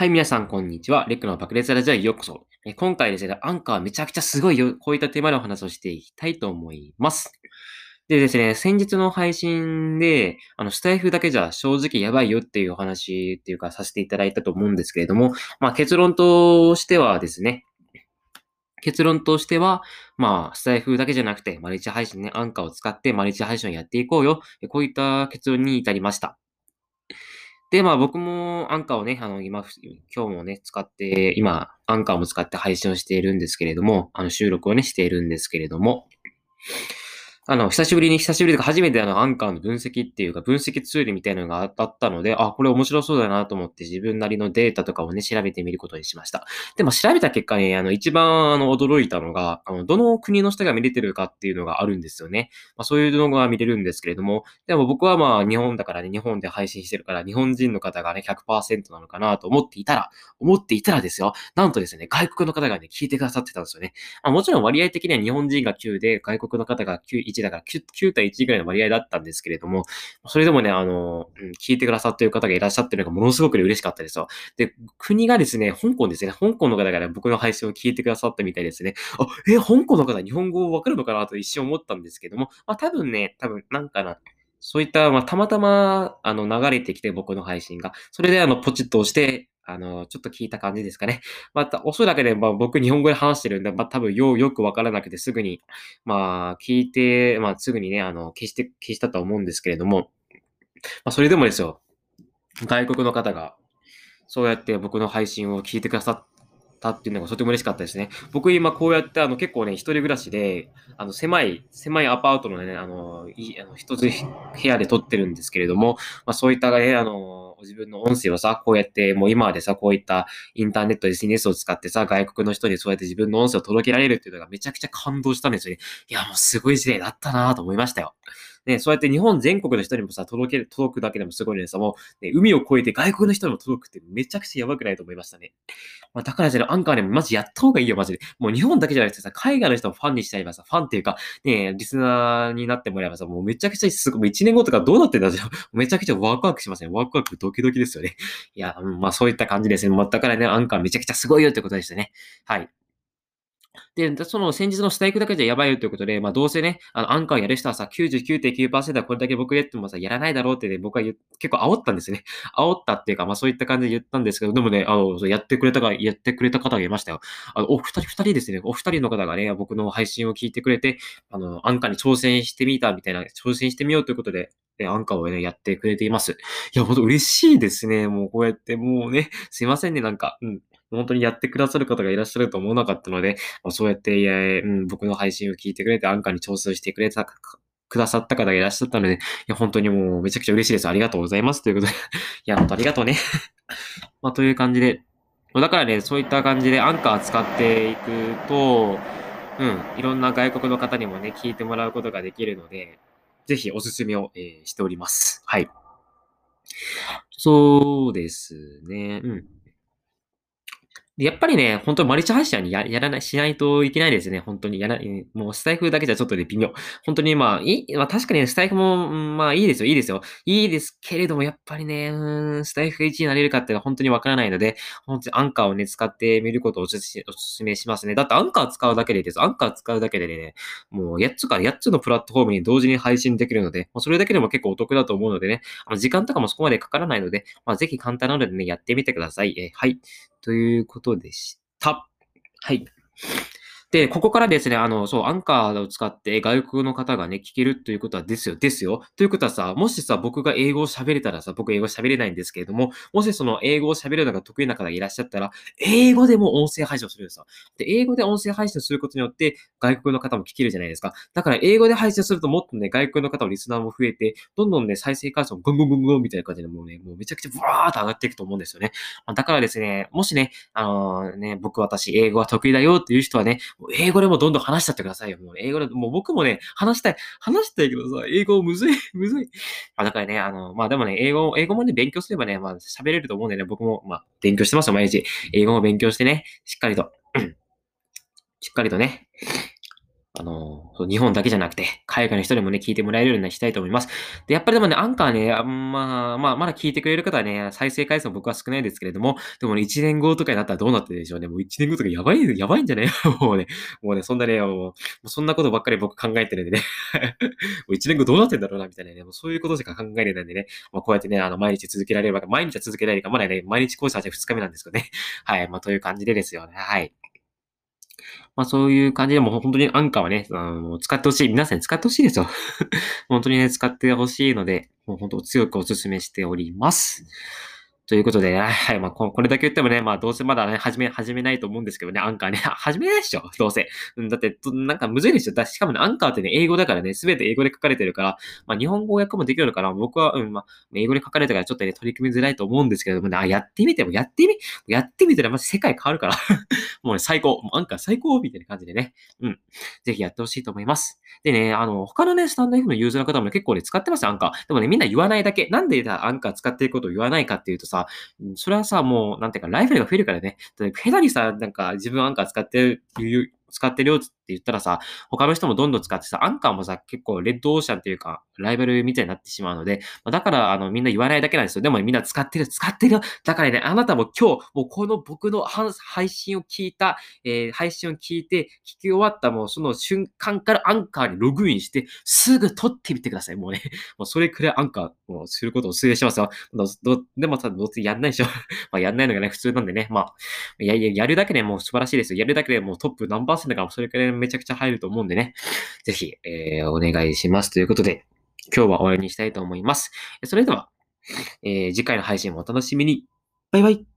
はい、皆さん、こんにちは。レックの爆裂ラジオへようこそ。え今回ですね、アンカーめちゃくちゃすごいよ。こういったテーマでお話をしていきたいと思います。でですね、先日の配信で、あの、スタイフだけじゃ正直やばいよっていうお話っていうかさせていただいたと思うんですけれども、まあ結論としてはですね、結論としては、まあ、スタイフだけじゃなくて、マルチ配信ね、アンカーを使ってマルチ配信をやっていこうよ。こういった結論に至りました。で、まあ僕もアンカーをね、あの、今、今日もね、使って、今、アンカーも使って配信をしているんですけれども、あの、収録をね、しているんですけれども、あの、久しぶりに、久しぶりとか初めてあの、アンカーの分析っていうか、分析ツールみたいなのがあったので、あ、これ面白そうだなと思って自分なりのデータとかをね、調べてみることにしました。でも調べた結果ね、あの、一番あの、驚いたのが、あの、どの国の人が見れてるかっていうのがあるんですよね。まあ、そういうのが見れるんですけれども、でも僕はまあ、日本だからね、日本で配信してるから、日本人の方がね、100%なのかなと思っていたら、思っていたらですよ、なんとですね、外国の方がね、聞いてくださってたんですよね。まあ、もちろん割合的には日本人が9で、外国の方が9、1だから 9, 9対1ぐらいの割合だったんですけれども、それでもね、あの、うん、聞いてくださってる方がいらっしゃってるのがものすごく嬉しかったですよ。で、国がですね、香港ですね、香港の方がね、僕の配信を聞いてくださったみたいですね。あ、え、香港の方日本語わかるのかなと一瞬思ったんですけども、まあ多分ね、多分なんかな、そういった、まあ、たまたま、あの、流れてきて、僕の配信が。それで、あの、ポチッと押して、あの、ちょっと聞いた感じですかね。また、おそらくね、まあ、僕日本語で話してるんで、まあ、多分よう、よくわからなくて、すぐに、まあ、聞いて、まあ、すぐにね、あの、消して、消したとは思うんですけれども、まあ、それでもですよ、外国の方が、そうやって僕の配信を聞いてくださったっていうのがとても嬉しかったですね。僕今こうやってあの結構ね、一人暮らしで、あの狭い、狭いアパートのね、あの、いあの一つ部屋で撮ってるんですけれども、まあそういったね、あの、自分の音声をさ、こうやって、もう今までさ、こういったインターネット、SNS を使ってさ、外国の人にそうやって自分の音声を届けられるっていうのがめちゃくちゃ感動したんですよね。いや、もうすごい時代だったなと思いましたよ。ね、そうやって日本全国の人にもさ、届ける、届くだけでもすごいのにさ、もう、ね、海を越えて外国の人にも届くってめちゃくちゃやばくないと思いましたね。まあ、だからじゃあ、アンカーでもマジやった方がいいよ、マジで。もう日本だけじゃなくてさ、海外の人もファンにしちゃえばさ、ファンっていうか、ね、リスナーになってもらえばさ、もうめちゃくちゃすごい、もう1年後とかどうなってんだろう。めちゃくちゃワクワクしますね。ワクワクドキドキですよね。いや、まあそういった感じですね。まあ、だからね、アンカーめちゃくちゃすごいよってことでしたね。はい。で、その先日のスタイクだけじゃやばいよということで、まあどうせね、あの、アンカーやる人はさ、99.9%はこれだけ僕やってもさ、やらないだろうってね、僕は結構煽ったんですね。煽ったっていうか、まあそういった感じで言ったんですけど、でもね、あの、やってくれたが、やってくれた方がいましたよ。あの、お二人、二人ですね、お二人の方がね、僕の配信を聞いてくれて、あの、アンカーに挑戦してみたみたいな、挑戦してみようということで、ねアンカーをね、やってくれています。いや、ほんと嬉しいですね。もうこうやって、もうね、すいませんね、なんか、うん。本当にやってくださる方がいらっしゃると思わなかったので、まあ、そうやって、いやうん、僕の配信を聞いてくれて、アンカーに挑戦してくれた、くださった方がいらっしゃったので、いや、本当にもうめちゃくちゃ嬉しいです。ありがとうございます。ということで、いや、本当ありがとうね。まあ、という感じで、だからね、そういった感じでアンカー使っていくと、うん、いろんな外国の方にもね、聞いてもらうことができるので、ぜひおすすめを、えーしております。はい。そうですね。うん。やっぱりね、本当にマルチ配信はややらない、しないといけないですね。本当にやらない。もうスタイフだけじゃちょっとね、微妙。本当にまあ、いい、まあ確かにね、スタイフも、まあいいですよ、いいですよ。いいですけれども、やっぱりね、うん、スタイフが1位になれるかっていうのは本当にわからないので、本当にアンカーをね、使ってみることをおすすおすすめしますね。だってアンカー使うだけでいいです。アンカー使うだけでね、もう8つから8つのプラットフォームに同時に配信できるので、もうそれだけでも結構お得だと思うのでね、あの時間とかもそこまでかからないので、まあぜひ簡単なのでね、やってみてください。えーはい。ということでした。はい。で、ここからですね、あの、そう、アンカーを使って外国の方がね、聞けるということはですよ、ですよ。ということはさ、もしさ、僕が英語を喋れたらさ、僕英語喋れないんですけれども、もしその英語を喋るのが得意な方がいらっしゃったら、英語でも音声配信をするんですよ。で、英語で音声配信することによって、外国の方も聞けるじゃないですか。だから、英語で配信するともっとね、外国の方のリスナーも増えて、どんどんね、再生回数もゴンゴンゴンゴンみたいな感じで、もうね、もうめちゃくちゃブワーっと上がっていくと思うんですよね。だからですね、もしね、あのね、僕、私、英語は得意だよっていう人はね、英語でもどんどん話しちゃってくださいよ。もう英語で、もう僕もね、話したい、話したいけどさ、英語むずい、むずい。あだからね、あの、まあでもね、英語、英語もね、勉強すればね、まあ喋れると思うんでね、僕も、まあ勉強してますよ、毎日。英語も勉強してね、しっかりと、しっかりとね、あの、日本だけじゃなくて、海外の人にもね、聞いてもらえるようにしたいと思います。で、やっぱりでもね、アンカーね、まあ、まあ、まだ聞いてくれる方はね、再生回数も僕は少ないですけれども、でもね、1年後とかになったらどうなってるでしょうね。もう1年後とかやばい、やばいんじゃね もうね、もうね、そんなね、もう、そんなことばっかり僕考えてるんでね もう1年後どうなってんだろうな、みたいなね、もうそういうことしか考えれないんでね、まあ、こうやってね、あの、毎日続けられれば、毎日は続けられるか、まだね、毎日講師は2日目なんですけどね。はい、まあ、という感じでですよね。はい。まあそういう感じでも本当にアンカーはね、あの使ってほしい。皆さんに使ってほしいですよ。本当にね、使ってほしいので、もう本当強くお勧めしております。ということで、はい、まあ、これだけ言ってもね、まあ、どうせまだね、始め、始めないと思うんですけどね、アンカーね、始めないでしょ、どうせ。うん、だって、なんかむずいでしょ。だしかもね、アンカーってね、英語だからね、すべて英語で書かれてるから、まあ、日本語訳もできるのかな？僕は、うん、まあ、英語で書かれてからちょっとね、取り組みづらいと思うんですけどもね、あ、やってみても、やってみ、やってみたらまず世界変わるから もうね、最高。もうアンカー最高みたいな感じでね、うん。ぜひやってほしいと思います。でね、あの、他のね、スタンド F のユーザーの方もね、結構ね、使ってますアンカー。でもね、みんな言わないだけ。なんでアンカー使ってることを言わないかっていうとさ、それはさ、もう、なんていうか、ライフルが増えるからね。下手にさ、なんか、自分アンカー使ってる、使ってるよってって言ったらさ、他の人もどんどん使ってさ、アンカーもさ、結構レッドオーシャンっていうか、ライバルみたいになってしまうので、だから、あの、みんな言わないだけなんですよ。でもみんな使ってる、使ってる。だからね、あなたも今日、もうこの僕の配信を聞いた、えー、配信を聞いて、聞き終わったもうその瞬間からアンカーにログインして、すぐ撮ってみてください。もうね、もうそれくらいアンカーをすることをお勧めしますよ。でもさ、どうせやんないでしょ。まあ、やんないのがね、普通なんでね、まあ、や、やるだけでもう素晴らしいですよ。やるだけでもうトップ何パーセントかそれくらいめちゃくちゃ入ると思うんでね。ぜひ、えー、お願いします。ということで、今日は終わりにしたいと思います。それでは、えー、次回の配信もお楽しみに。バイバイ。